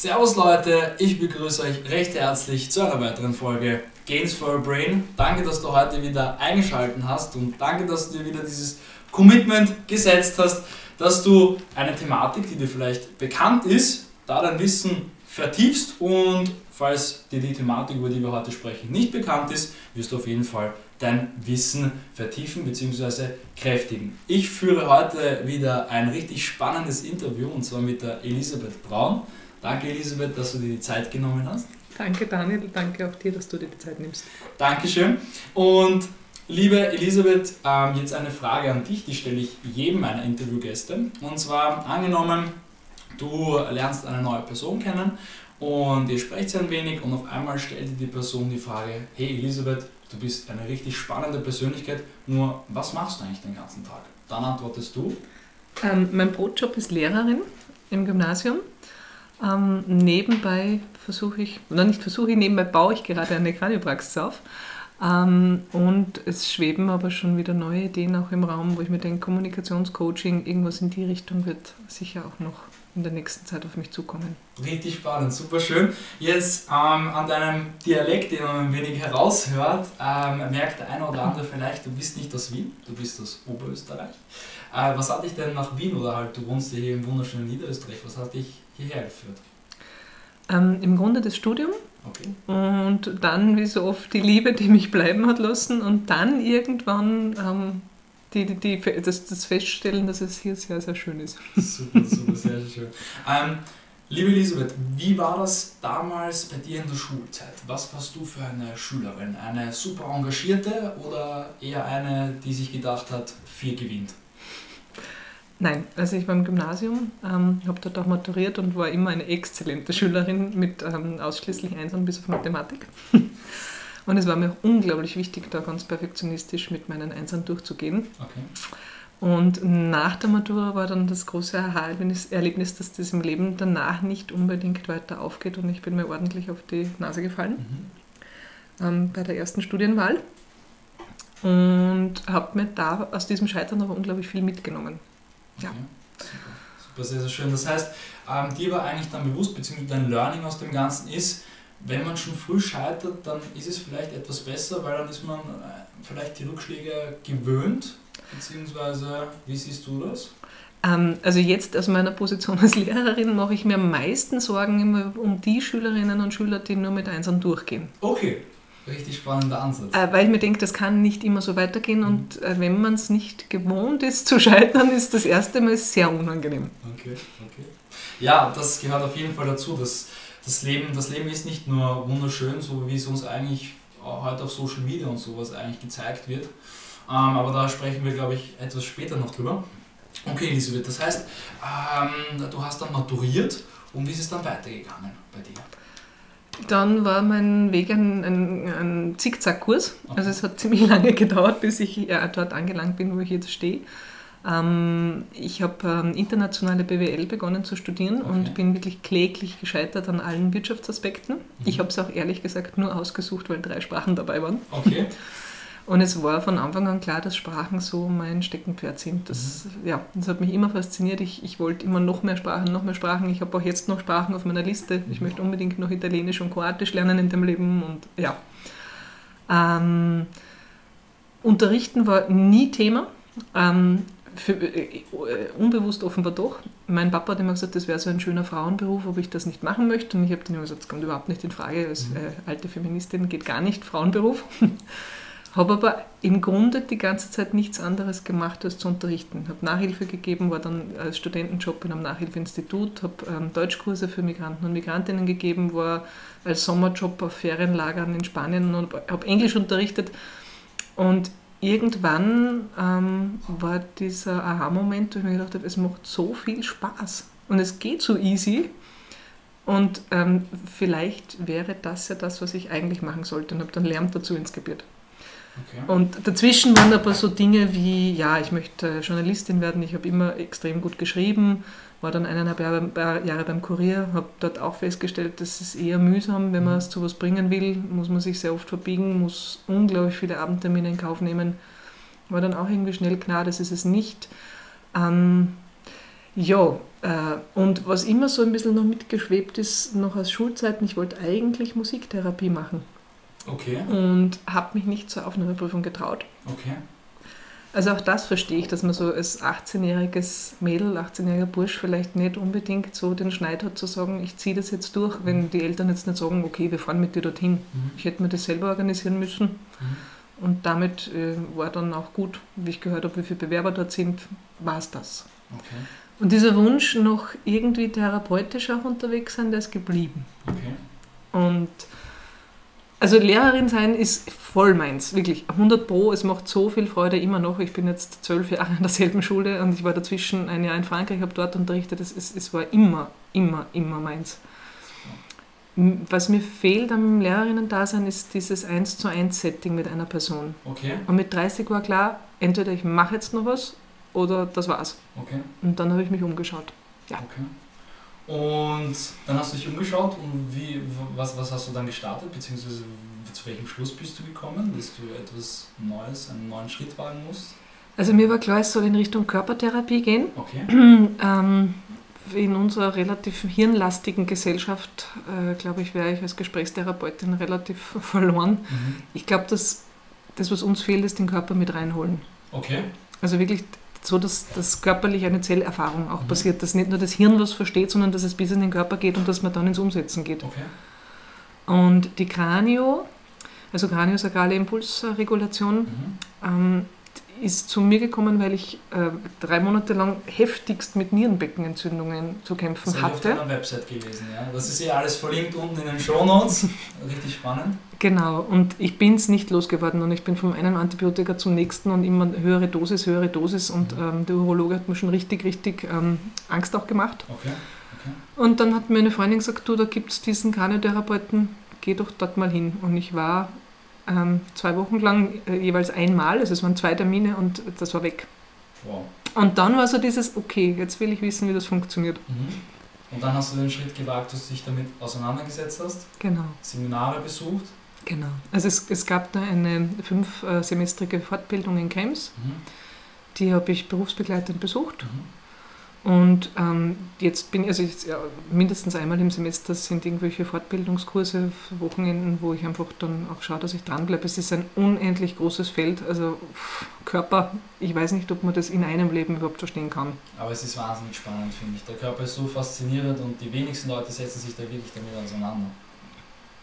Servus Leute, ich begrüße euch recht herzlich zu einer weiteren Folge Gains for a Brain. Danke, dass du heute wieder eingeschaltet hast und danke, dass du dir wieder dieses Commitment gesetzt hast, dass du eine Thematik, die dir vielleicht bekannt ist, da dein Wissen vertiefst und falls dir die Thematik, über die wir heute sprechen, nicht bekannt ist, wirst du auf jeden Fall dein Wissen vertiefen bzw. kräftigen. Ich führe heute wieder ein richtig spannendes Interview und zwar mit der Elisabeth Braun. Danke Elisabeth, dass du dir die Zeit genommen hast. Danke Daniel, danke auch dir, dass du dir die Zeit nimmst. Dankeschön. Und liebe Elisabeth, ähm, jetzt eine Frage an dich, die stelle ich jedem meiner Interviewgäste. Und zwar angenommen, du lernst eine neue Person kennen und ihr sprecht ein wenig und auf einmal stellt die Person die Frage, hey Elisabeth, du bist eine richtig spannende Persönlichkeit, nur was machst du eigentlich den ganzen Tag? Dann antwortest du. Ähm, mein Brotjob ist Lehrerin im Gymnasium. Ähm, nebenbei versuche ich, oder nicht versuche ich, nebenbei baue ich gerade eine Kraniopraxis auf. Ähm, und es schweben aber schon wieder neue Ideen auch im Raum, wo ich mir denke, Kommunikationscoaching, irgendwas in die Richtung wird sicher auch noch in der nächsten Zeit auf mich zukommen. Richtig spannend, super schön. Jetzt ähm, an deinem Dialekt, den man ein wenig heraushört, ähm, merkt der eine oder andere vielleicht, du bist nicht aus Wien, du bist aus Oberösterreich. Äh, was hat dich denn nach Wien oder halt du wohnst ja hier im wunderschönen Niederösterreich, was hat dich hierher geführt? Ähm, Im Grunde das Studium. Okay. Und dann, wie so oft, die Liebe, die mich bleiben hat lassen. Und dann irgendwann ähm, die, die, die, das, das Feststellen, dass es hier sehr, sehr schön ist. Super, super, sehr, sehr schön. Ähm, liebe Elisabeth, wie war das damals bei dir in der Schulzeit? Was warst du für eine Schülerin? Eine super engagierte oder eher eine, die sich gedacht hat, vier gewinnt? Nein, also ich war im Gymnasium, ähm, habe dort auch maturiert und war immer eine exzellente Schülerin mit ähm, ausschließlich Einsern bis auf Mathematik. Und es war mir unglaublich wichtig, da ganz perfektionistisch mit meinen Einsern durchzugehen. Okay. Und nach der Matura war dann das große Aha-Erlebnis, dass das im Leben danach nicht unbedingt weiter aufgeht und ich bin mir ordentlich auf die Nase gefallen mhm. ähm, bei der ersten Studienwahl und habe mir da aus diesem Scheitern aber unglaublich viel mitgenommen. Ja. Okay. Super. Super, sehr, sehr schön. Das heißt, ähm, dir war eigentlich dann bewusst, beziehungsweise dein Learning aus dem Ganzen ist, wenn man schon früh scheitert, dann ist es vielleicht etwas besser, weil dann ist man äh, vielleicht die Rückschläge gewöhnt, beziehungsweise wie siehst du das? Ähm, also jetzt aus meiner Position als Lehrerin mache ich mir am meisten Sorgen immer um die Schülerinnen und Schüler, die nur mit Einsern durchgehen. Okay, richtig spannender Ansatz. Äh, weil ich mir denke, das kann nicht immer so weitergehen mhm. und äh, wenn man es nicht gewohnt ist zu scheitern, ist das erste Mal sehr unangenehm. Okay, okay. Ja, das gehört auf jeden Fall dazu, dass das Leben, das Leben ist nicht nur wunderschön, so wie es uns eigentlich heute auf Social Media und sowas eigentlich gezeigt wird. Ähm, aber da sprechen wir, glaube ich, etwas später noch drüber. Okay, Elisabeth, das heißt, ähm, du hast dann maturiert und wie ist es dann weitergegangen bei dir? Dann war mein Weg ein, ein, ein Zickzackkurs. Okay. Also es hat ziemlich lange gedauert, bis ich äh, dort angelangt bin, wo ich jetzt stehe. Ähm, ich habe ähm, internationale BWL begonnen zu studieren okay. und bin wirklich kläglich gescheitert an allen Wirtschaftsaspekten. Mhm. Ich habe es auch ehrlich gesagt nur ausgesucht, weil drei Sprachen dabei waren. Okay. Und es war von Anfang an klar, dass Sprachen so mein Steckenpferd sind. Das, mhm. ja, das hat mich immer fasziniert. Ich, ich wollte immer noch mehr Sprachen, noch mehr Sprachen. Ich habe auch jetzt noch Sprachen auf meiner Liste. Ich mhm. möchte unbedingt noch Italienisch und Kroatisch lernen in dem Leben. Und ja. Ähm, Unterrichten war nie Thema. Ähm, für, äh, unbewusst offenbar doch. Mein Papa hat immer gesagt, das wäre so ein schöner Frauenberuf, ob ich das nicht machen möchte. Und ich habe dann immer gesagt, das kommt überhaupt nicht in Frage. Als mhm. äh, alte Feministin geht gar nicht Frauenberuf. habe aber im Grunde die ganze Zeit nichts anderes gemacht, als zu unterrichten. Habe Nachhilfe gegeben, war dann als Studentenjob in einem Nachhilfeinstitut, habe ähm, Deutschkurse für Migranten und Migrantinnen gegeben, war als Sommerjob auf Ferienlagern in Spanien und habe Englisch unterrichtet. Und irgendwann ähm, war dieser Aha-Moment, wo ich mir gedacht habe, es macht so viel Spaß und es geht so easy. Und ähm, vielleicht wäre das ja das, was ich eigentlich machen sollte und habe dann Lärm dazu inskribiert. Okay. Und dazwischen waren aber so Dinge wie, ja, ich möchte Journalistin werden, ich habe immer extrem gut geschrieben, war dann eineinhalb Jahre, Jahre beim Kurier, habe dort auch festgestellt, dass es eher mühsam, wenn man es zu was bringen will, muss man sich sehr oft verbiegen, muss unglaublich viele Abendtermine in Kauf nehmen. war dann auch irgendwie schnell klar, das ist es nicht. Ähm, ja, äh, und was immer so ein bisschen noch mitgeschwebt ist, noch aus Schulzeiten, ich wollte eigentlich Musiktherapie machen. Okay. Und habe mich nicht zur Aufnahmeprüfung getraut. Okay. Also auch das verstehe ich, dass man so als 18-jähriges Mädel, 18-jähriger Bursch vielleicht nicht unbedingt so den Schneid hat zu sagen, ich ziehe das jetzt durch, wenn die Eltern jetzt nicht sagen, okay, wir fahren mit dir dorthin. Mhm. Ich hätte mir das selber organisieren müssen. Mhm. Und damit äh, war dann auch gut, wie ich gehört habe, wie viele Bewerber dort sind, war es das. Okay. Und dieser Wunsch, noch irgendwie therapeutisch auch unterwegs sein, der ist geblieben. Okay. Und also Lehrerin sein ist voll meins, wirklich 100 Pro. Es macht so viel Freude immer noch. Ich bin jetzt zwölf Jahre in derselben Schule und ich war dazwischen ein Jahr in Frankreich, habe dort unterrichtet. Es, es, es war immer, immer, immer meins. Was mir fehlt am Lehrerinnen-Dasein ist dieses 1 zu 1 Setting mit einer Person. Okay. Und mit 30 war klar, entweder ich mache jetzt noch was oder das war's. Okay. Und dann habe ich mich umgeschaut. Ja. Okay. Und dann hast du dich umgeschaut und wie, was, was hast du dann gestartet, beziehungsweise zu welchem Schluss bist du gekommen, dass du etwas Neues, einen neuen Schritt wagen musst? Also mir war klar, es soll in Richtung Körpertherapie gehen. Okay. ähm, in unserer relativ hirnlastigen Gesellschaft, äh, glaube ich, wäre ich als Gesprächstherapeutin relativ verloren. Mhm. Ich glaube, dass das, was uns fehlt, ist den Körper mit reinholen. Okay. Also wirklich so, dass das körperlich eine Zellerfahrung auch Mhm. passiert, dass nicht nur das Hirn was versteht, sondern dass es bis in den Körper geht und dass man dann ins Umsetzen geht. Okay. Und die Kranio, also kraniosakrale Impulsregulation, Mhm. ähm, ist zu mir gekommen, weil ich äh, drei Monate lang heftigst mit Nierenbeckenentzündungen zu Das kämpfen habe ich auf hatte. deiner Website gelesen, ja. Das ist ja alles verlinkt unten in den Show Notes. Richtig spannend. Genau, und ich bin es nicht losgeworden und ich bin vom einen Antibiotika zum nächsten und immer höhere Dosis, höhere Dosis und Mhm. ähm, der Urologe hat mir schon richtig, richtig ähm, Angst auch gemacht. Okay. Okay. Und dann hat mir eine Freundin gesagt, du, da gibt es diesen Kraniotherapeuten, geh doch dort mal hin. Und ich war ähm, zwei Wochen lang äh, jeweils einmal, also es waren zwei Termine und das war weg. Wow. Und dann war so dieses, okay, jetzt will ich wissen, wie das funktioniert. Mhm. Und dann hast du den Schritt gewagt, dass du dich damit auseinandergesetzt hast, Genau, Seminare besucht. genau. Also es, es gab da eine fünfsemestrige Fortbildung in Krems, Mhm. die habe ich berufsbegleitend besucht. Mhm. Und ähm, jetzt bin ich, also ich, ja, mindestens einmal im Semester sind irgendwelche Fortbildungskurse, Wochenenden, wo ich einfach dann auch schaue, dass ich dranbleibe. Es ist ein unendlich großes Feld. Also pff, Körper, ich weiß nicht, ob man das in einem Leben überhaupt verstehen kann. Aber es ist wahnsinnig spannend, finde ich. Der Körper ist so faszinierend und die wenigsten Leute setzen sich da wirklich damit auseinander.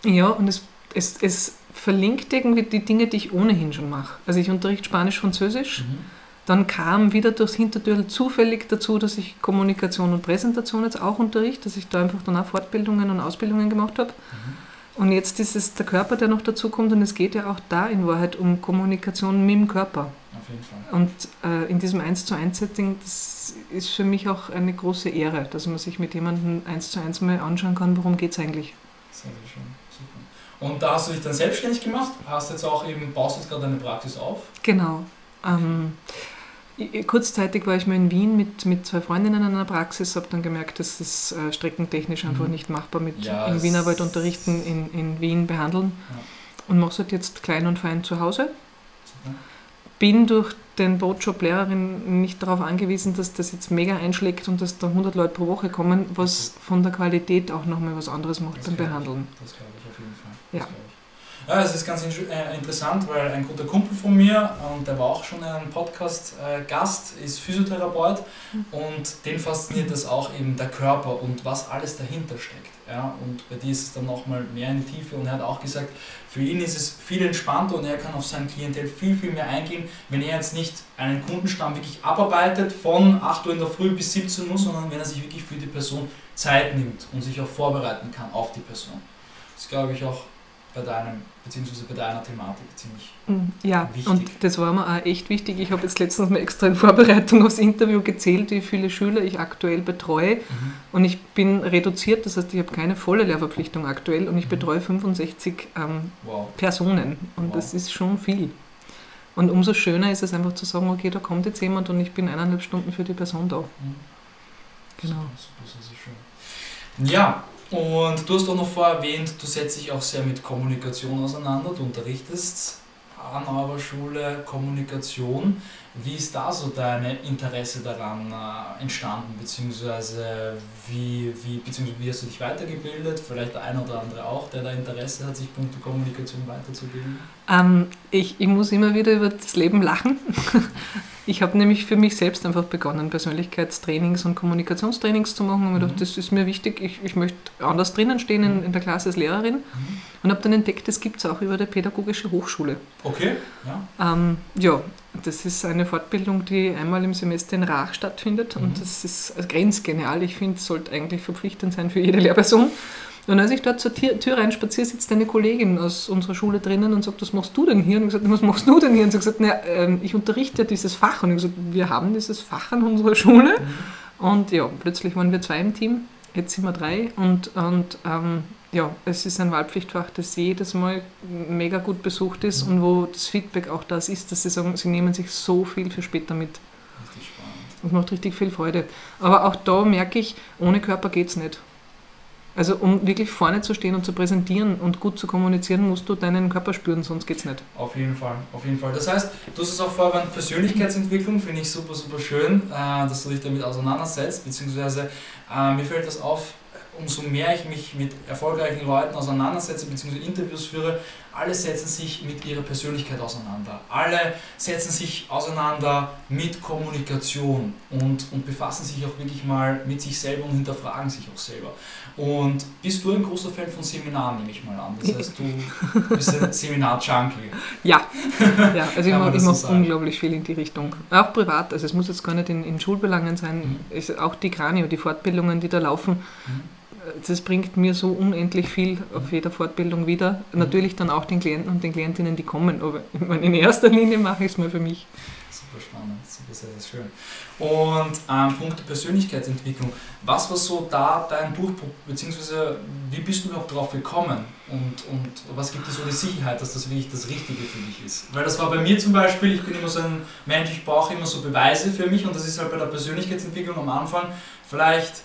Ja, und es, es, es verlinkt irgendwie die Dinge, die ich ohnehin schon mache. Also ich unterrichte Spanisch, Französisch. Mhm. Dann kam wieder durchs Hintertür zufällig dazu, dass ich Kommunikation und Präsentation jetzt auch unterrichte, dass ich da einfach dann auch Fortbildungen und Ausbildungen gemacht habe. Mhm. Und jetzt ist es der Körper, der noch dazu kommt und es geht ja auch da in Wahrheit um Kommunikation mit dem Körper. Auf jeden Fall. Und äh, in diesem 1 zu 1 Setting, das ist für mich auch eine große Ehre, dass man sich mit jemandem 1 zu 1 mal anschauen kann, worum geht es eigentlich. Sehr, sehr schön. Super. Und da hast du dich dann selbstständig gemacht, hast jetzt auch eben, baust jetzt gerade eine Praxis auf. Genau. Ähm, kurzzeitig war ich mal in Wien mit, mit zwei Freundinnen in einer Praxis, habe dann gemerkt, dass das äh, streckentechnisch einfach Mhm. nicht machbar mit Ja, es- Wienerwald unterrichten, in, in Wien behandeln. Ja. Und mache es halt jetzt klein und fein zu Hause. Super. bin durch den Bootjob Lehrerin nicht darauf angewiesen, dass das jetzt mega einschlägt und dass da 100 Leute pro Woche kommen, was von der Qualität auch nochmal was anderes macht Das beim glaub ich. Behandeln. Das glaube ich auf jeden Fall. Ja. Ja, es ist ganz äh, interessant, weil ein guter Kumpel von mir, und der war auch schon ein Podcast-Gast, ist Physiotherapeut und den fasziniert das auch eben der Körper und was alles dahinter steckt. Ja? Und bei dir ist es dann nochmal mehr in die Tiefe und er hat auch gesagt, für ihn ist es viel entspannter und er kann auf sein Klientel viel, viel mehr eingehen, wenn er jetzt nicht einen Kundenstamm wirklich abarbeitet von 8 Uhr in der Früh bis 17 Uhr, sondern wenn er sich wirklich für die Person Zeit nimmt und sich auch vorbereiten kann auf die Person. Das glaube ich auch bei deinem, beziehungsweise bei deiner Thematik ziemlich. Mm, Ja, Wichtig. und das war mir auch echt wichtig. Ich habe jetzt letztens mal extra in Vorbereitung aufs Interview gezählt, wie viele Schüler ich aktuell betreue. Und ich bin reduziert, das heißt, ich habe keine volle Lehrverpflichtung aktuell und ich Mhm. betreue 65 ähm, Wow. Personen. Und Wow. das ist schon viel. Und umso schöner ist es einfach zu sagen, okay, da kommt jetzt jemand und ich bin eineinhalb Stunden für die Person da. Mhm. Genau. Super, super, sehr schön. Ja, und du hast auch noch vorher erwähnt, du setzt dich auch sehr mit Kommunikation auseinander, du unterrichtest. an eurer Schule Kommunikation. Wie ist da so dein Interesse daran äh, entstanden, beziehungsweise wie, wie, beziehungsweise wie hast du dich weitergebildet? Vielleicht der eine oder andere auch, der da Interesse hat, sich punkto Kommunikation weiterzubilden? Ähm, ich, ich muss immer wieder über das Leben lachen. Ich habe nämlich für mich selbst einfach begonnen, Persönlichkeitstrainings und Kommunikationstrainings zu machen und mhm. gedacht, das ist mir wichtig, ich, ich möchte anders drinnen stehen in, in der Klasse als Lehrerin mhm. und habe dann entdeckt, das gibt es auch über die Pädagogische Hochschule. Okay, ja. Ähm, ja, das ist eine Fortbildung, die einmal im Semester in Rach stattfindet mhm. und das ist grenzgenial. Ich finde, es sollte eigentlich verpflichtend sein für jede Lehrperson. Und als ich dort zur Tür, Tür reinspaziere, sitzt eine Kollegin aus unserer Schule drinnen und sagt, was machst du denn hier? Und ich gesagt, was machst du denn hier? Und sie hat gesagt, na, ähm, ich unterrichte dieses Fach. Und ich gesagt, wir haben dieses Fach an unserer Schule. Mhm. Und ja, plötzlich waren wir zwei im Team, jetzt sind wir drei. Und, und ähm, ja, es ist ein Wahlpflichtfach, das jedes Mal mega gut besucht ist mhm. und wo das Feedback auch das ist, dass sie sagen, sie nehmen sich so viel für später mit. Das macht richtig viel Freude. Aber auch da merke ich, ohne Körper geht es nicht. Also um wirklich vorne zu stehen und zu präsentieren und gut zu kommunizieren, musst du deinen Körper spüren, sonst geht es nicht. Auf jeden Fall, auf jeden Fall. Das heißt, du hast es auch vorher Persönlichkeitsentwicklung, finde ich super, super schön, äh, dass du dich damit auseinandersetzt, beziehungsweise äh, mir fällt das auf, umso mehr ich mich mit erfolgreichen Leuten auseinandersetze bzw. Interviews führe, alle setzen sich mit ihrer Persönlichkeit auseinander. Alle setzen sich auseinander mit Kommunikation und, und befassen sich auch wirklich mal mit sich selber und hinterfragen sich auch selber. Und bist du ein großer Fan von Seminaren, nehme ich mal an. Das heißt, du bist ein Seminar-Junkie. Ja. ja, also ich mache so unglaublich viel in die Richtung. Auch privat, also es muss jetzt gar nicht in, in Schulbelangen sein, mhm. auch die Kranio, die Fortbildungen, die da laufen. Mhm das bringt mir so unendlich viel auf jeder Fortbildung wieder. Natürlich dann auch den Klienten und den Klientinnen, die kommen, aber in erster Linie mache ich es mal für mich. Super spannend, super sehr, sehr schön. Und ähm, Punkt Persönlichkeitsentwicklung, was war so da dein Durchbruch, beziehungsweise wie bist du überhaupt drauf gekommen und, und was gibt dir so die Sicherheit, dass das wirklich das Richtige für dich ist? Weil das war bei mir zum Beispiel, ich bin immer so ein Mensch, ich brauche immer so Beweise für mich und das ist halt bei der Persönlichkeitsentwicklung am Anfang vielleicht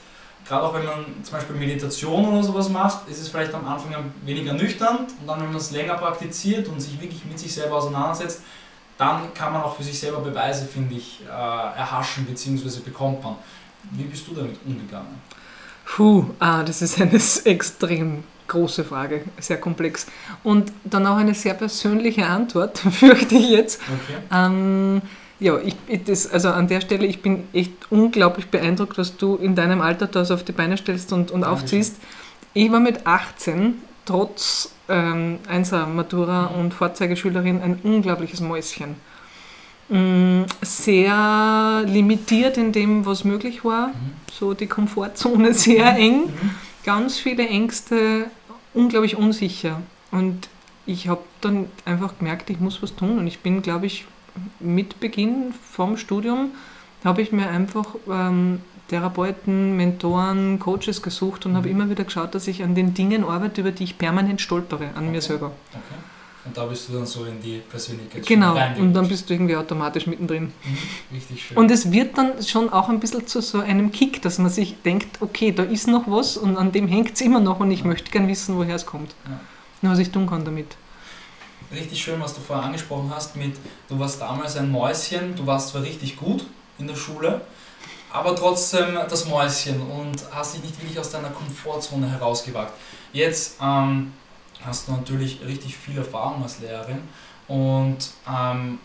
gerade auch wenn man zum Beispiel Meditation oder sowas macht, ist es vielleicht am Anfang weniger nüchtern und dann, wenn man es länger praktiziert und sich wirklich mit sich selber auseinandersetzt, dann kann man auch für sich selber Beweise, finde ich, äh, erhaschen bzw. bekommt man. Wie bist du damit umgegangen? Puh, ah, das ist eine extrem große Frage, sehr komplex. Und dann auch eine sehr persönliche Antwort, fürchte ich jetzt. Okay. Ähm, ja, ich, das, also an der Stelle, ich bin echt unglaublich beeindruckt, was du in deinem Alter da so auf die Beine stellst und, und aufziehst. Ich war mit 18, trotz ähm, Einser-Matura mhm. und Vorzeigeschülerin, ein unglaubliches Mäuschen. Mm, sehr limitiert in dem, was möglich war. Mhm. So die Komfortzone sehr mhm. eng. Ganz viele Ängste, unglaublich unsicher. Und ich habe dann einfach gemerkt, ich muss was tun. Und ich bin, glaube ich, mit Beginn vom Studium habe ich mir einfach ähm, Therapeuten, Mentoren, Coaches gesucht und mhm. habe immer wieder geschaut, dass ich an den Dingen arbeite, über die ich permanent stolpere, an okay. mir selber. Okay. Und da bist du dann so in die Persönlichkeit Genau, und dann bist du irgendwie automatisch mittendrin. Mhm. Richtig schön. Und es wird dann schon auch ein bisschen zu so einem Kick, dass man sich denkt, okay, da ist noch was und an dem hängt es immer noch und ich ja. möchte gern wissen, woher es kommt. Ja. Und was ich tun kann damit richtig schön, was du vorher angesprochen hast mit, du warst damals ein Mäuschen, du warst zwar richtig gut in der Schule, aber trotzdem das Mäuschen und hast dich nicht wirklich aus deiner Komfortzone herausgewagt. Jetzt ähm, hast du natürlich richtig viel Erfahrung als Lehrerin und ähm,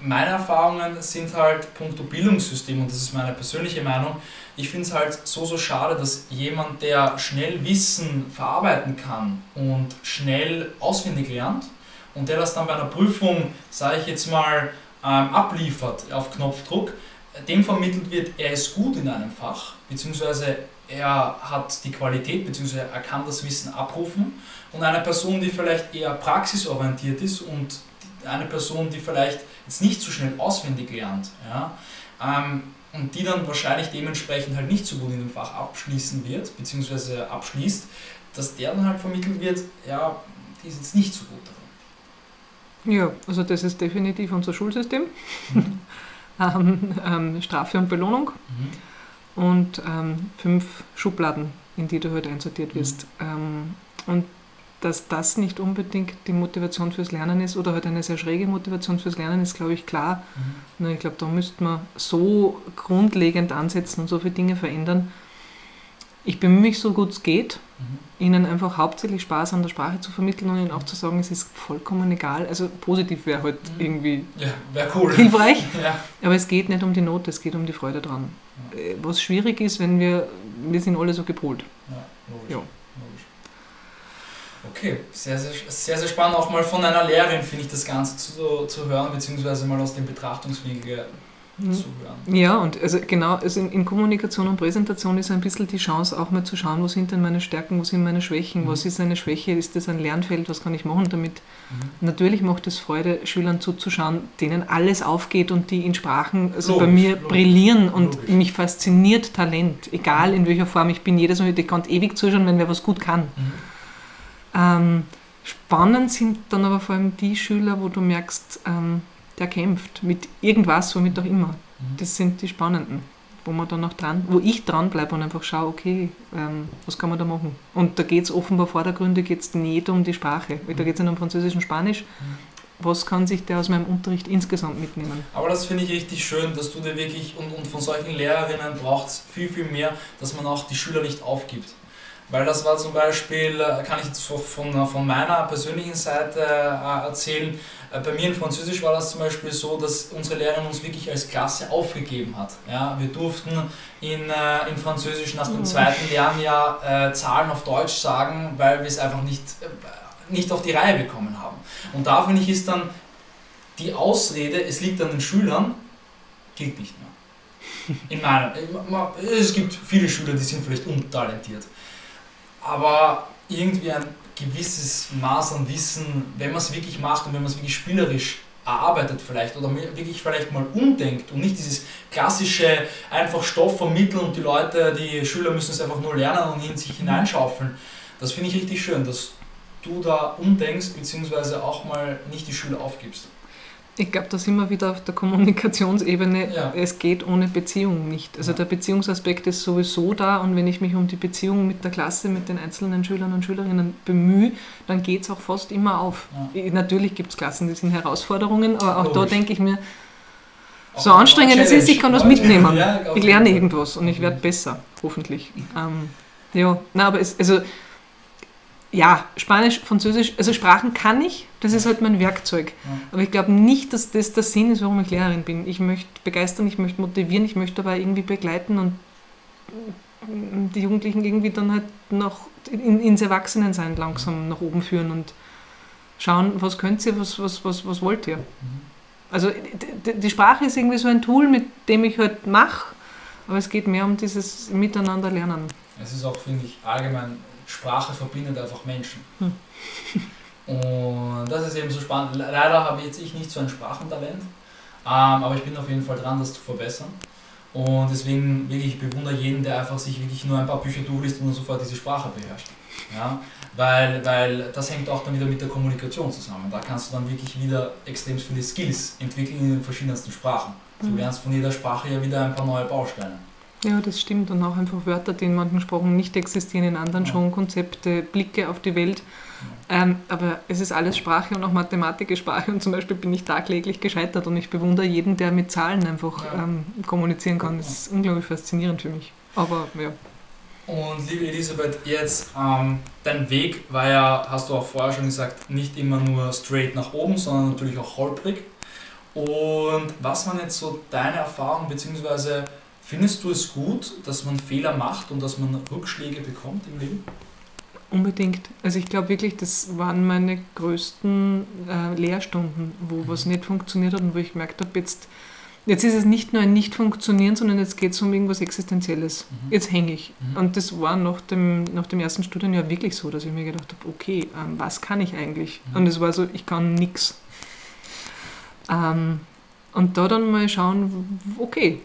meine Erfahrungen sind halt puncto Bildungssystem und das ist meine persönliche Meinung. Ich finde es halt so, so schade, dass jemand, der schnell Wissen verarbeiten kann und schnell auswendig lernt, und der das dann bei einer Prüfung, sage ich jetzt mal, ähm, abliefert auf Knopfdruck, dem vermittelt wird, er ist gut in einem Fach, beziehungsweise er hat die Qualität, beziehungsweise er kann das Wissen abrufen. Und eine Person, die vielleicht eher praxisorientiert ist und eine Person, die vielleicht jetzt nicht so schnell auswendig lernt, ja, ähm, und die dann wahrscheinlich dementsprechend halt nicht so gut in dem Fach abschließen wird, beziehungsweise abschließt, dass der dann halt vermittelt wird, ja, die ist jetzt nicht so gut darin. Ja, also das ist definitiv unser Schulsystem. Mhm. ähm, ähm, Strafe und Belohnung mhm. und ähm, fünf Schubladen, in die du heute halt einsortiert mhm. wirst. Mhm. und dass das nicht unbedingt die Motivation fürs Lernen ist oder halt eine sehr schräge Motivation fürs Lernen ist, glaube ich, klar. Mhm. Nur ich glaube, da müsste man so grundlegend ansetzen und so viele Dinge verändern. Ich bemühe mich so gut es geht. Ihnen einfach hauptsächlich Spaß an der Sprache zu vermitteln und ihnen auch zu sagen, es ist vollkommen egal. Also positiv wäre halt mhm. irgendwie ja, cool. hilfreich. ja. Aber es geht nicht um die Note, es geht um die Freude dran. Ja. Äh, was schwierig ist, wenn wir, wir sind alle so gepolt. Ja, logisch. Ja. Okay, sehr, sehr, sehr, sehr spannend. Auch mal von einer Lehrerin finde ich das Ganze zu, zu hören, beziehungsweise mal aus dem Betrachtungswinkel mhm. zu hören. Ja, und also genau, also in, in, Kommunikation und Präsentation ist ein bisschen die Chance, auch mal zu schauen, wo sind denn meine Stärken, wo sind meine Schwächen, mhm. was ist eine Schwäche, ist das ein Lernfeld, was kann ich machen damit. Mhm. Natürlich macht es Freude, Schülern zuzuschauen, denen alles aufgeht und die in Sprachen also logisch, bei mir logisch, brillieren und logisch. mich fasziniert Talent, egal in welcher Form. Ich bin jedes Mal, ich kann ewig zuschauen, wenn wer was gut kann. Mhm. Ähm, spannend sind dann aber vor allem die Schüler, wo du merkst, ähm, der kämpft mit irgendwas, womit auch immer. Mhm. Das sind die Spannenden, wo man dann noch dran, wo ich dranbleibe und einfach schaue, okay, ähm, was kann man da machen? Und da geht es offenbar vordergründig jetzt nicht um die Sprache, weil da mhm. geht es nicht um Französisch und Spanisch. Mhm. Was kann sich der aus meinem Unterricht insgesamt mitnehmen? Aber das finde ich richtig schön, dass du dir wirklich, und, und von solchen Lehrerinnen braucht es viel, viel mehr, dass man auch die Schüler nicht aufgibt. Weil das war zum Beispiel, äh, kann ich jetzt von, von meiner persönlichen Seite äh, erzählen, äh, bei mir in Französisch war das zum Beispiel so, dass unsere Lehrerin uns wirklich als Klasse aufgegeben hat. Ja, wir durften in, in Französisch nach dem mhm. zweiten Lernjahr äh, Zahlen auf Deutsch sagen, weil wir es einfach nicht, nicht auf die Reihe bekommen haben. Und da finde ich ist dann die Ausrede, es liegt an den Schülern, gilt nicht mehr. In meinem, es gibt viele Schüler, die sind vielleicht untalentiert aber irgendwie ein gewisses Maß an Wissen, wenn man es wirklich macht und wenn man es wirklich spielerisch erarbeitet vielleicht oder wirklich vielleicht mal umdenkt und nicht dieses klassische einfach Stoff vermitteln und die Leute, die Schüler müssen es einfach nur lernen und in sich hineinschaufeln. Das finde ich richtig schön, dass du da umdenkst beziehungsweise auch mal nicht die Schüler aufgibst. Ich glaube, da sind wir wieder auf der Kommunikationsebene. Ja. Es geht ohne Beziehung nicht. Also ja. der Beziehungsaspekt ist sowieso da und wenn ich mich um die Beziehung mit der Klasse, mit den einzelnen Schülern und Schülerinnen bemühe, dann geht es auch fast immer auf. Ja. Natürlich gibt es Klassen, die sind Herausforderungen, aber auch Logisch. da denke ich mir, so auch anstrengend es ist, ich kann was mitnehmen. ich lerne irgendwas und ich werde besser, hoffentlich. Ähm, ja, na, aber es, also ja, Spanisch, Französisch, also Sprachen kann ich, das ist halt mein Werkzeug. Aber ich glaube nicht, dass das der Sinn ist, warum ich Lehrerin bin. Ich möchte begeistern, ich möchte motivieren, ich möchte aber irgendwie begleiten und die Jugendlichen irgendwie dann halt noch in, ins Erwachsenensein langsam nach oben führen und schauen, was könnt ihr, was, was, was, was wollt ihr. Mhm. Also die, die Sprache ist irgendwie so ein Tool, mit dem ich halt mache, aber es geht mehr um dieses Miteinander lernen. Es ist auch, finde ich, allgemein Sprache verbindet einfach Menschen. Hm. Und das ist eben so spannend. Leider habe jetzt ich nicht so ein Sprachentalent, ähm, aber ich bin auf jeden Fall dran, das zu verbessern. Und deswegen wirklich bewundere jeden, der einfach sich wirklich nur ein paar Bücher durchliest und sofort diese Sprache beherrscht. Ja? Weil, weil das hängt auch dann wieder mit der Kommunikation zusammen. Da kannst du dann wirklich wieder extrem viele Skills entwickeln in den verschiedensten Sprachen. Du hm. lernst von jeder Sprache ja wieder ein paar neue Bausteine. Ja, das stimmt. Und auch einfach Wörter, die in manchen Sprachen nicht existieren, in anderen ja. schon Konzepte, Blicke auf die Welt. Ähm, aber es ist alles Sprache und auch Mathematik ist Sprache. Und zum Beispiel bin ich tagtäglich gescheitert und ich bewundere jeden, der mit Zahlen einfach ja. ähm, kommunizieren kann. Das ist unglaublich faszinierend für mich. Aber ja. Und liebe Elisabeth, jetzt ähm, dein Weg war ja, hast du auch vorher schon gesagt, nicht immer nur straight nach oben, sondern natürlich auch holprig. Und was waren jetzt so deine Erfahrungen, beziehungsweise Findest du es gut, dass man Fehler macht und dass man Rückschläge bekommt im Leben? Unbedingt. Also ich glaube wirklich, das waren meine größten äh, Lehrstunden, wo mhm. was nicht funktioniert hat und wo ich gemerkt habe, jetzt, jetzt ist es nicht nur ein Nicht-Funktionieren, sondern jetzt geht es um irgendwas Existenzielles. Mhm. Jetzt hänge ich. Mhm. Und das war nach dem, nach dem ersten Studienjahr wirklich so, dass ich mir gedacht habe, okay, ähm, was kann ich eigentlich? Mhm. Und es war so, ich kann nichts. Ähm, und da dann mal schauen, okay,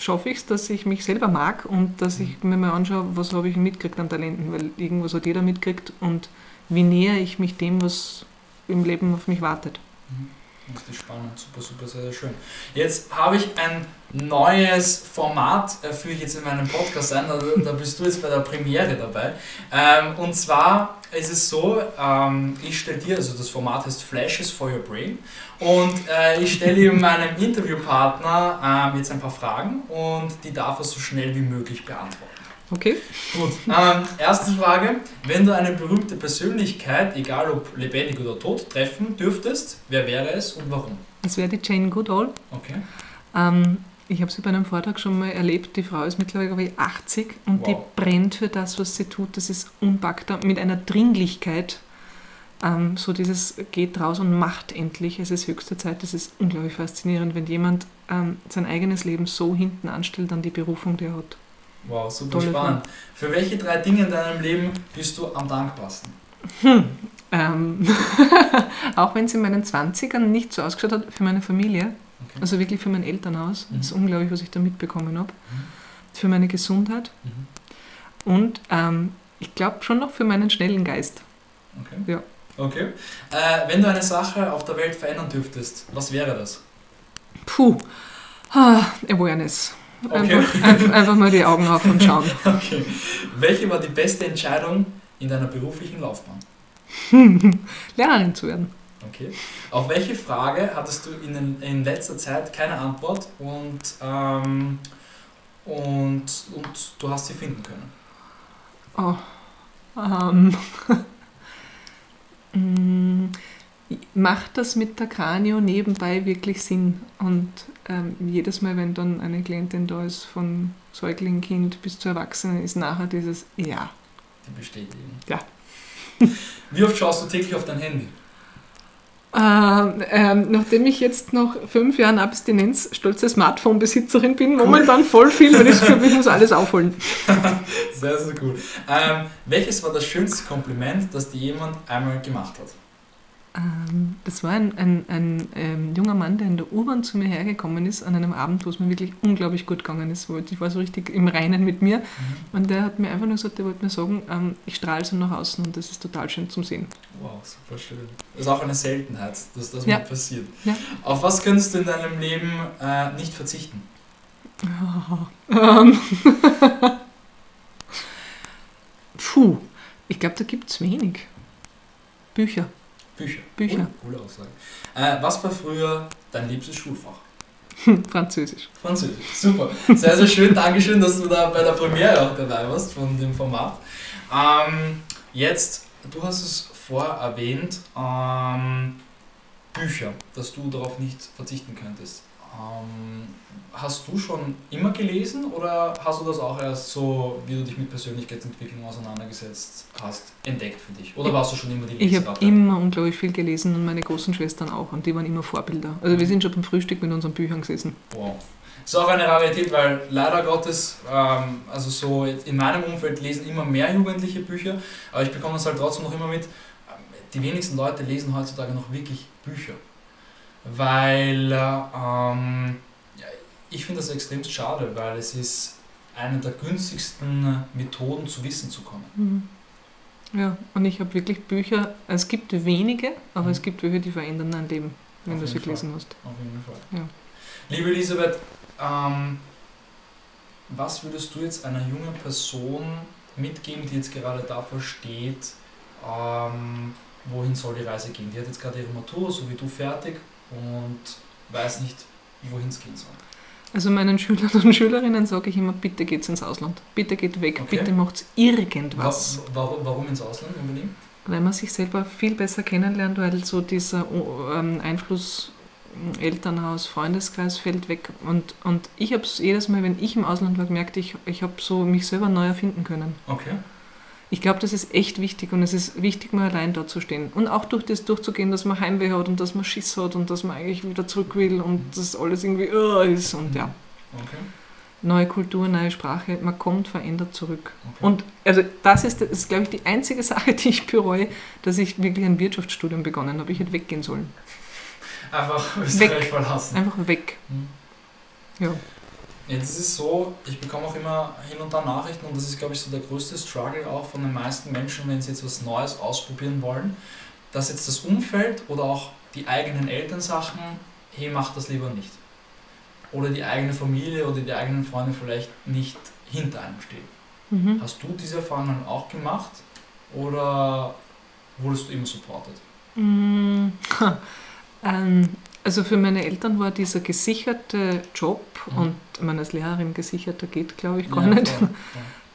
schaffe ich es, dass ich mich selber mag und dass ich mir mal anschaue, was habe ich mitgekriegt an Talenten, weil irgendwas hat jeder mitgekriegt und wie näher ich mich dem, was im Leben auf mich wartet. Mhm. Richtig spannend, super, super, sehr, sehr schön. Jetzt habe ich ein neues Format, äh, führe ich jetzt in meinem Podcast ein, da, da bist du jetzt bei der Premiere dabei. Ähm, und zwar ist es so, ähm, ich stelle dir, also das Format heißt Flashes for Your Brain und äh, ich stelle meinem Interviewpartner ähm, jetzt ein paar Fragen und die darf er so schnell wie möglich beantworten. Okay. Gut. Ähm, erste Frage. Wenn du eine berühmte Persönlichkeit, egal ob lebendig oder tot, treffen dürftest, wer wäre es und warum? Das wäre die Jane Goodall. Okay. Ähm, ich habe sie bei einem Vortrag schon mal erlebt. Die Frau ist mittlerweile glaube ich, 80 und Wow. die brennt für das, was sie tut. Das ist unpackbar. Mit einer Dringlichkeit. Ähm, so dieses geht raus und macht endlich. Es ist höchste Zeit. Das ist unglaublich faszinierend, wenn jemand ähm, sein eigenes Leben so hinten anstellt an die Berufung, die er hat. Wow, super Tolle spannend. Für welche drei Dinge in deinem Leben bist du am dankbarsten? Ähm, auch wenn es in meinen 20ern nicht so ausgeschaut hat, für meine Familie, Okay. also wirklich für mein Elternhaus. Mhm. Das ist unglaublich, was ich da mitbekommen habe. Für meine Gesundheit Mhm. und ähm, ich glaube schon noch für meinen schnellen Geist. Okay. Ja. Okay. Äh, wenn du eine Sache auf der Welt verändern dürftest, was wäre das? Puh, ah, Awareness. Okay. Einfach, einfach, mal die Augen auf und schauen. Okay. Welche war die beste Entscheidung in deiner beruflichen Laufbahn? Lehrerin zu werden. Okay. Auf welche Frage hattest du in, in letzter Zeit keine Antwort und, ähm, und, und du hast sie finden können? Oh. Ähm. Mm, Macht das mit der Kranio nebenbei wirklich Sinn? Und ähm, jedes Mal, wenn dann eine Klientin da ist, von Säugling, Kind bis zu Erwachsenen, ist nachher dieses Ja. Die bestätigen. Ja. Wie oft schaust du täglich auf dein Handy? Ähm, ähm, nachdem ich jetzt nach fünf Jahren Abstinenz stolze Smartphone-Besitzerin bin, momentan voll viel, weil ich habe, ich muss alles aufholen. Sehr, sehr gut. Ähm, welches war das schönste Kompliment, das dir jemand einmal gemacht hat? Ähm, das war ein, ein, ein ähm, junger Mann, der in der U-Bahn zu mir hergekommen ist, an einem Abend, wo es mir wirklich unglaublich gut gegangen ist. Wo ich war so richtig im Reinen mit mir. Und der hat mir einfach nur gesagt, der wollte mir sagen, ähm, ich strahle so nach außen und das ist total schön zum Sehen. Wow, super schön. Das ist auch eine Seltenheit, dass das Ja. mal passiert. Ja. Auf was könntest du in deinem Leben äh, nicht verzichten? Ähm. Puh, ich glaube, da gibt es wenig. Bücher. Bücher. Bücher. Coole, coole Aussage. Äh, was war früher dein liebstes Schulfach? Französisch. Französisch. Super. Sehr, sehr schön. Dankeschön, dass du da bei der Premiere auch dabei warst von dem Format. Ähm, jetzt, du hast es vorher erwähnt, ähm, Bücher, dass du darauf nicht verzichten könntest. Ähm, hast du schon immer gelesen oder hast du das auch erst so, wie du dich mit Persönlichkeitsentwicklung auseinandergesetzt hast, entdeckt für dich? Oder warst du schon immer die Ich habe immer unglaublich viel gelesen und meine großen Schwestern auch. Und die waren immer Vorbilder. Also wir sind schon beim Frühstück mit unseren Büchern gesessen. Wow. Ist auch eine Rarität, weil leider Gottes, ähm, also so in meinem Umfeld lesen immer mehr Jugendliche Bücher, aber ich bekomme das halt trotzdem noch immer mit, die wenigsten Leute lesen heutzutage noch wirklich Bücher. Weil äh, ähm, ich finde das extrem schade, weil es ist eine der günstigsten Methoden zu Wissen zu kommen. Mhm. Ja, und ich habe wirklich Bücher, es gibt wenige, aber Mhm. es gibt Bücher, die verändern dein Leben, wenn Auf du sie Fall. gelesen hast. Auf jeden Fall. Ja. Liebe Elisabeth, ähm, was würdest du jetzt einer jungen Person mitgeben, die jetzt gerade davor steht, ähm, wohin soll die Reise gehen? Die hat jetzt gerade ihre Matur, so wie du, fertig und weiß nicht, wohin es gehen soll. Also meinen Schülern und Schülerinnen sage ich immer, bitte geht's ins Ausland. Bitte geht weg, Okay. bitte macht's irgendwas. Wa- Warum, warum ins Ausland unbedingt? Weil man sich selber viel besser kennenlernt, weil so dieser oh, ähm, Einfluss Elternhaus, Freundeskreis fällt weg. Und, und ich habe es jedes Mal, wenn ich im Ausland war, gemerkt, ich, ich habe so mich selber neu erfinden können. Okay. Ich glaube, das ist echt wichtig und es ist wichtig, mal allein da zu stehen. Und auch durch das durchzugehen, dass man Heimweh hat und dass man Schiss hat und dass man eigentlich wieder zurück will und dass alles irgendwie uh, ist. Und ja, Okay. neue Kultur, neue Sprache, man kommt verändert zurück. okay. Und also das ist, das ist glaube ich, die einzige Sache, die ich bereue, dass ich wirklich ein Wirtschaftsstudium begonnen habe. Ich hätte weggehen sollen. Einfach Österreich verlassen. Einfach weg. Hm. Ja. Jetzt ist es so, ich bekomme auch immer hin und da Nachrichten und das ist, glaube ich, so der größte Struggle auch von den meisten Menschen, wenn sie jetzt was Neues ausprobieren wollen, dass jetzt das Umfeld oder auch die eigenen Eltern Sachen, hey, mach das lieber nicht. Oder die eigene Familie oder die eigenen Freunde vielleicht nicht hinter einem stehen. Mhm. Hast du diese Erfahrungen auch gemacht oder wurdest du immer supported? Ha. ähm, also für meine Eltern war dieser gesicherte Job Mhm. und meine, als Lehrerin gesicherter geht, glaube ich, gar Ja, nicht. voll.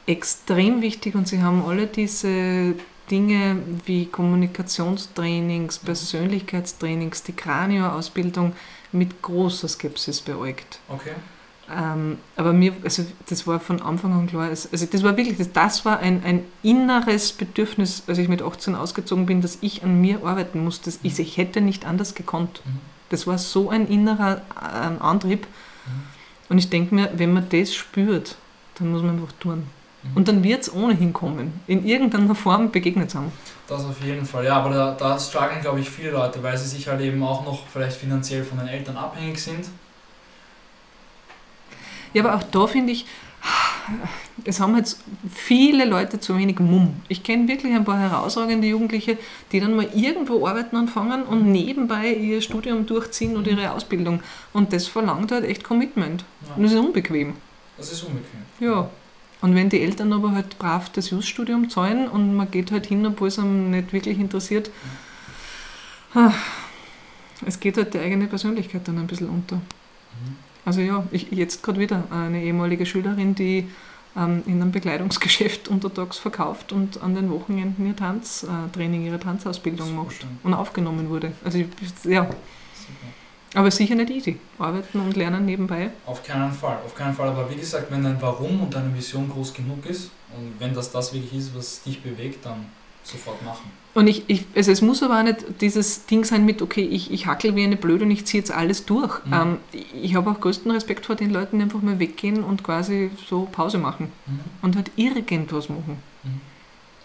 extrem wichtig und sie haben alle diese Dinge wie Kommunikationstrainings, Mhm. Persönlichkeitstrainings, die Kranio-Ausbildung mit großer Skepsis beäugt. Okay. Ähm, aber mir, also das war von Anfang an klar, also das war wirklich, das, das war ein, ein inneres Bedürfnis, als ich mit 18 ausgezogen bin, dass ich an mir arbeiten musste. Ich, ich hätte nicht anders gekonnt. Mhm. Das war so ein innerer ähm, Antrieb. Mhm. Und ich denke mir, wenn man das spürt, dann muss man einfach tun. Mhm. Und dann wird es ohnehin kommen. In irgendeiner Form begegnet haben. Das auf jeden Fall, ja, aber da, da strugglen, glaube ich, viele Leute, weil sie sich halt eben auch noch vielleicht finanziell von den Eltern abhängig sind. Ja, aber auch da finde ich, es haben jetzt viele Leute zu wenig Mumm. Ich kenne wirklich ein paar herausragende Jugendliche, die dann mal irgendwo arbeiten anfangen und nebenbei ihr Studium durchziehen oder ihre Ausbildung. Und das verlangt halt echt Commitment. Und Ja, das ist unbequem. das ist unbequem. Ja. Und wenn die Eltern aber halt brav das Just-Studium zahlen und man geht halt hin, obwohl es einem nicht wirklich interessiert, ah, es geht halt die eigene Persönlichkeit dann ein bisschen unter. Mhm. Also ja, ich jetzt gerade wieder eine ehemalige Schülerin, die ähm, in einem Bekleidungsgeschäft untertags verkauft und an den Wochenenden ihr Tanztraining, ihre Tanzausbildung Super macht und aufgenommen wurde. Also ich- ja, Super. aber sicher nicht easy. Arbeiten und lernen nebenbei. Auf keinen Fall, auf keinen Fall. Aber wie gesagt, wenn dein Warum und deine Vision groß genug ist und wenn das das wirklich ist, was dich bewegt, dann sofort machen. Und ich, ich, also es muss aber auch nicht dieses Ding sein mit, okay, ich, ich hackel wie eine Blöde und ich ziehe jetzt alles durch. Mhm. Ähm, ich habe auch größten Respekt vor den Leuten, die einfach mal weggehen und quasi so Pause machen Mhm. und halt irgendwas machen. Mhm.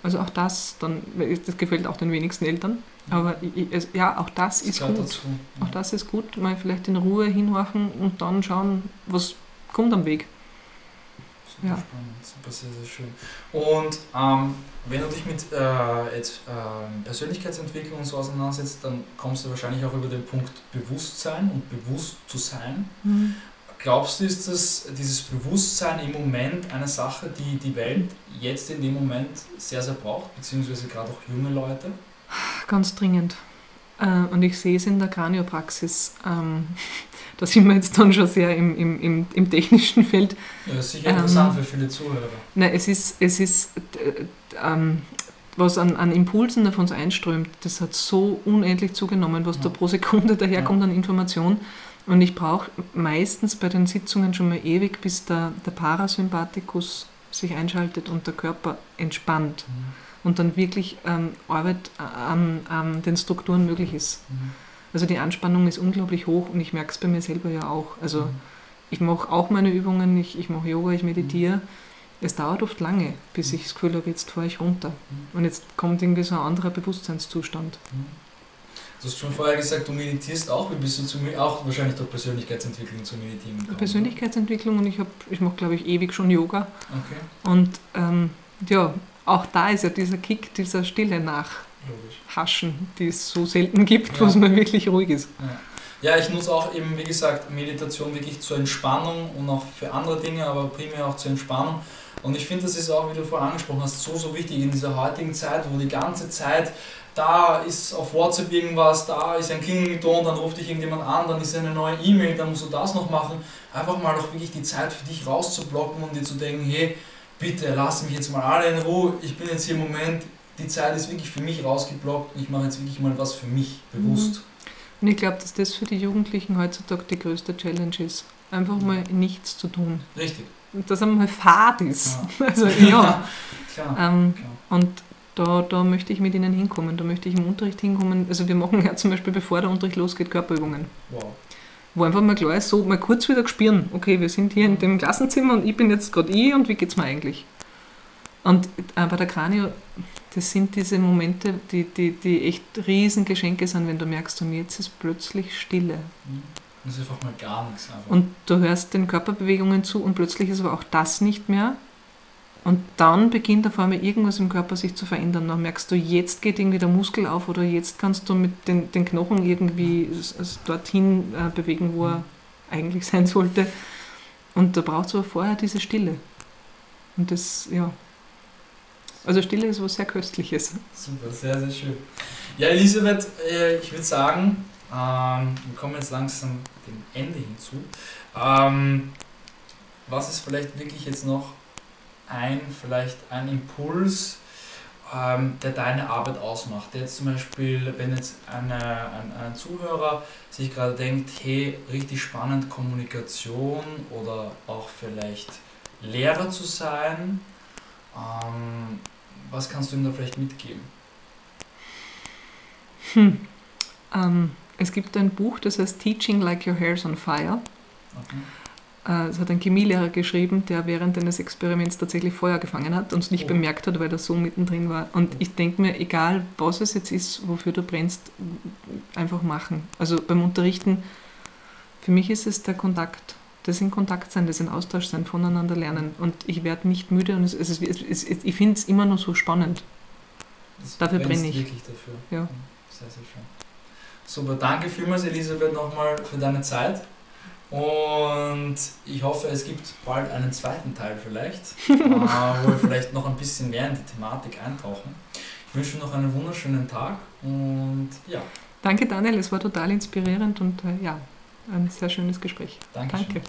Also auch das, dann, das gefällt auch den wenigsten Eltern. Mhm. Aber ich, es- ja, auch das Das ist gut. dazu. Auch das ist gut, mal vielleicht in Ruhe hinwachen und dann schauen, was kommt am Weg. Super Ja. spannend, super sehr, sehr schön. Und ähm, wenn du dich mit äh, jetzt, ähm, Persönlichkeitsentwicklung und so auseinandersetzt, dann kommst du wahrscheinlich auch über den Punkt Bewusstsein und bewusst zu sein. Glaubst du, ist das, dieses Bewusstsein im Moment eine Sache, die die Welt jetzt in dem Moment sehr, sehr braucht, beziehungsweise gerade auch junge Leute? Ganz dringend. Äh, Und ich sehe es in der Kraniopraxis. Ähm, Da sind wir jetzt dann schon sehr im, im, im, im technischen Feld. Ja, das ist sicher Ähm, interessant für viele Zuhörer. Nein, es ist, es ist äh, ähm, was an, an Impulsen auf uns einströmt, das hat so unendlich zugenommen, was da Ja. pro Sekunde daherkommt an Information. Und ich brauche meistens bei den Sitzungen schon mal ewig, bis der, der Parasympathikus sich einschaltet und der Körper entspannt Mhm. und dann wirklich ähm, Arbeit an, an den Strukturen möglich ist. Mhm. Also die Anspannung ist unglaublich hoch und ich merke es bei mir selber ja auch. Also Mhm. ich mache auch meine Übungen, ich, ich mache Yoga, ich meditiere. Es dauert oft lange, bis ich das Gefühl habe, jetzt fahre ich runter. Mhm. Und jetzt kommt irgendwie so ein anderer Bewusstseinszustand. Mhm. Du hast schon vorher gesagt, du meditierst auch. Wie bist du zu, auch wahrscheinlich durch Persönlichkeitsentwicklung zu meditieren gekommen? Persönlichkeitsentwicklung und ich, hab- ich mache, glaube ich, ewig schon Yoga. Okay, Und ähm, ja, auch da ist ja dieser Kick, dieser Stille logisch. Nachhaschen, die es so selten gibt, Ja. wo es mal wirklich ruhig ist. Ja, ich nutze auch eben, wie gesagt, Meditation wirklich zur Entspannung und auch für andere Dinge, aber primär auch zur Entspannung. Und ich finde, das ist auch, wie du vorher angesprochen hast, so, so wichtig in dieser heutigen Zeit, wo die ganze Zeit, da ist auf WhatsApp irgendwas, da ist ein Klingelton, dann ruft dich irgendjemand an, dann ist eine neue E-Mail, dann musst du das noch machen. Einfach mal auch wirklich die Zeit für dich rauszublocken und dir zu denken, hey, bitte lass mich jetzt mal alle in Ruhe, ich bin jetzt hier im Moment, die Zeit ist wirklich für mich rausgeblockt und ich mache jetzt wirklich mal was für mich bewusst. Und ich glaube, dass das für die Jugendlichen heutzutage die größte Challenge ist. Einfach mal nichts zu tun. Richtig. Und dass einmal Fahrt ist. Ja. Also ja. Klar. ähm, klar. und da, da möchte ich mit ihnen hinkommen. Da möchte ich im Unterricht hinkommen. Also wir machen ja zum Beispiel, bevor der Unterricht losgeht, Körperübungen. Wow. Wo einfach mal klar ist, so mal kurz wieder spüren, okay, wir sind hier in dem Klassenzimmer und ich bin jetzt gerade ich und wie geht's mir eigentlich? Und bei der Kranio, das sind diese Momente, die, die, die echt Riesengeschenke sind, wenn du merkst, und jetzt ist plötzlich Stille. Mhm. Das ist einfach mal gar nichts. Einfach. Und du hörst den Körperbewegungen zu und plötzlich ist aber auch das nicht mehr. Und dann beginnt auf einmal irgendwas im Körper sich zu verändern. Dann merkst du, jetzt geht irgendwie der Muskel auf oder jetzt kannst du mit den, den Knochen irgendwie dorthin äh, bewegen, wo er eigentlich sein sollte. Und da braucht es aber vorher diese Stille. Und das, ja. Also Stille ist was sehr Köstliches. Super, sehr, sehr schön. Ja, Elisabeth, äh, ich würde sagen, ähm, wir kommen jetzt langsam dem Ende hinzu. Ähm, was ist vielleicht wirklich jetzt noch ein, vielleicht ein Impuls, ähm, der deine Arbeit ausmacht? Der jetzt zum Beispiel, wenn jetzt eine, ein, ein Zuhörer sich gerade denkt, hey, richtig spannend Kommunikation oder auch vielleicht Lehrer zu sein, ähm, was kannst du ihm da vielleicht mitgeben? Hm. Ähm, es gibt ein Buch, das heißt Teaching Like Your Hair's on Fire. Okay. Äh, Es hat ein Chemielehrer geschrieben, der während eines Experiments tatsächlich Feuer gefangen hat und es nicht Oh. bemerkt hat, weil er so mittendrin war. Und ich denke mir, egal was es jetzt ist, wofür du brennst, einfach machen. Also beim Unterrichten, für mich ist es der Kontakt. Das in Kontakt sein, das in Austausch sein, voneinander lernen. Und ich werde nicht müde und es, es, es, ich finde es immer noch so spannend. Das Dafür brenne ich. wirklich dafür. Ja. Sehr, sehr schön. Super, danke vielmals Elisabeth nochmal für deine Zeit. Und ich hoffe, es gibt bald einen zweiten Teil vielleicht, äh, wo wir vielleicht noch ein bisschen mehr in die Thematik eintauchen. Ich wünsche noch einen wunderschönen Tag und ja, Danke Daniel, es war total inspirierend und äh, ja, ein sehr schönes Gespräch. Dankeschön. Danke.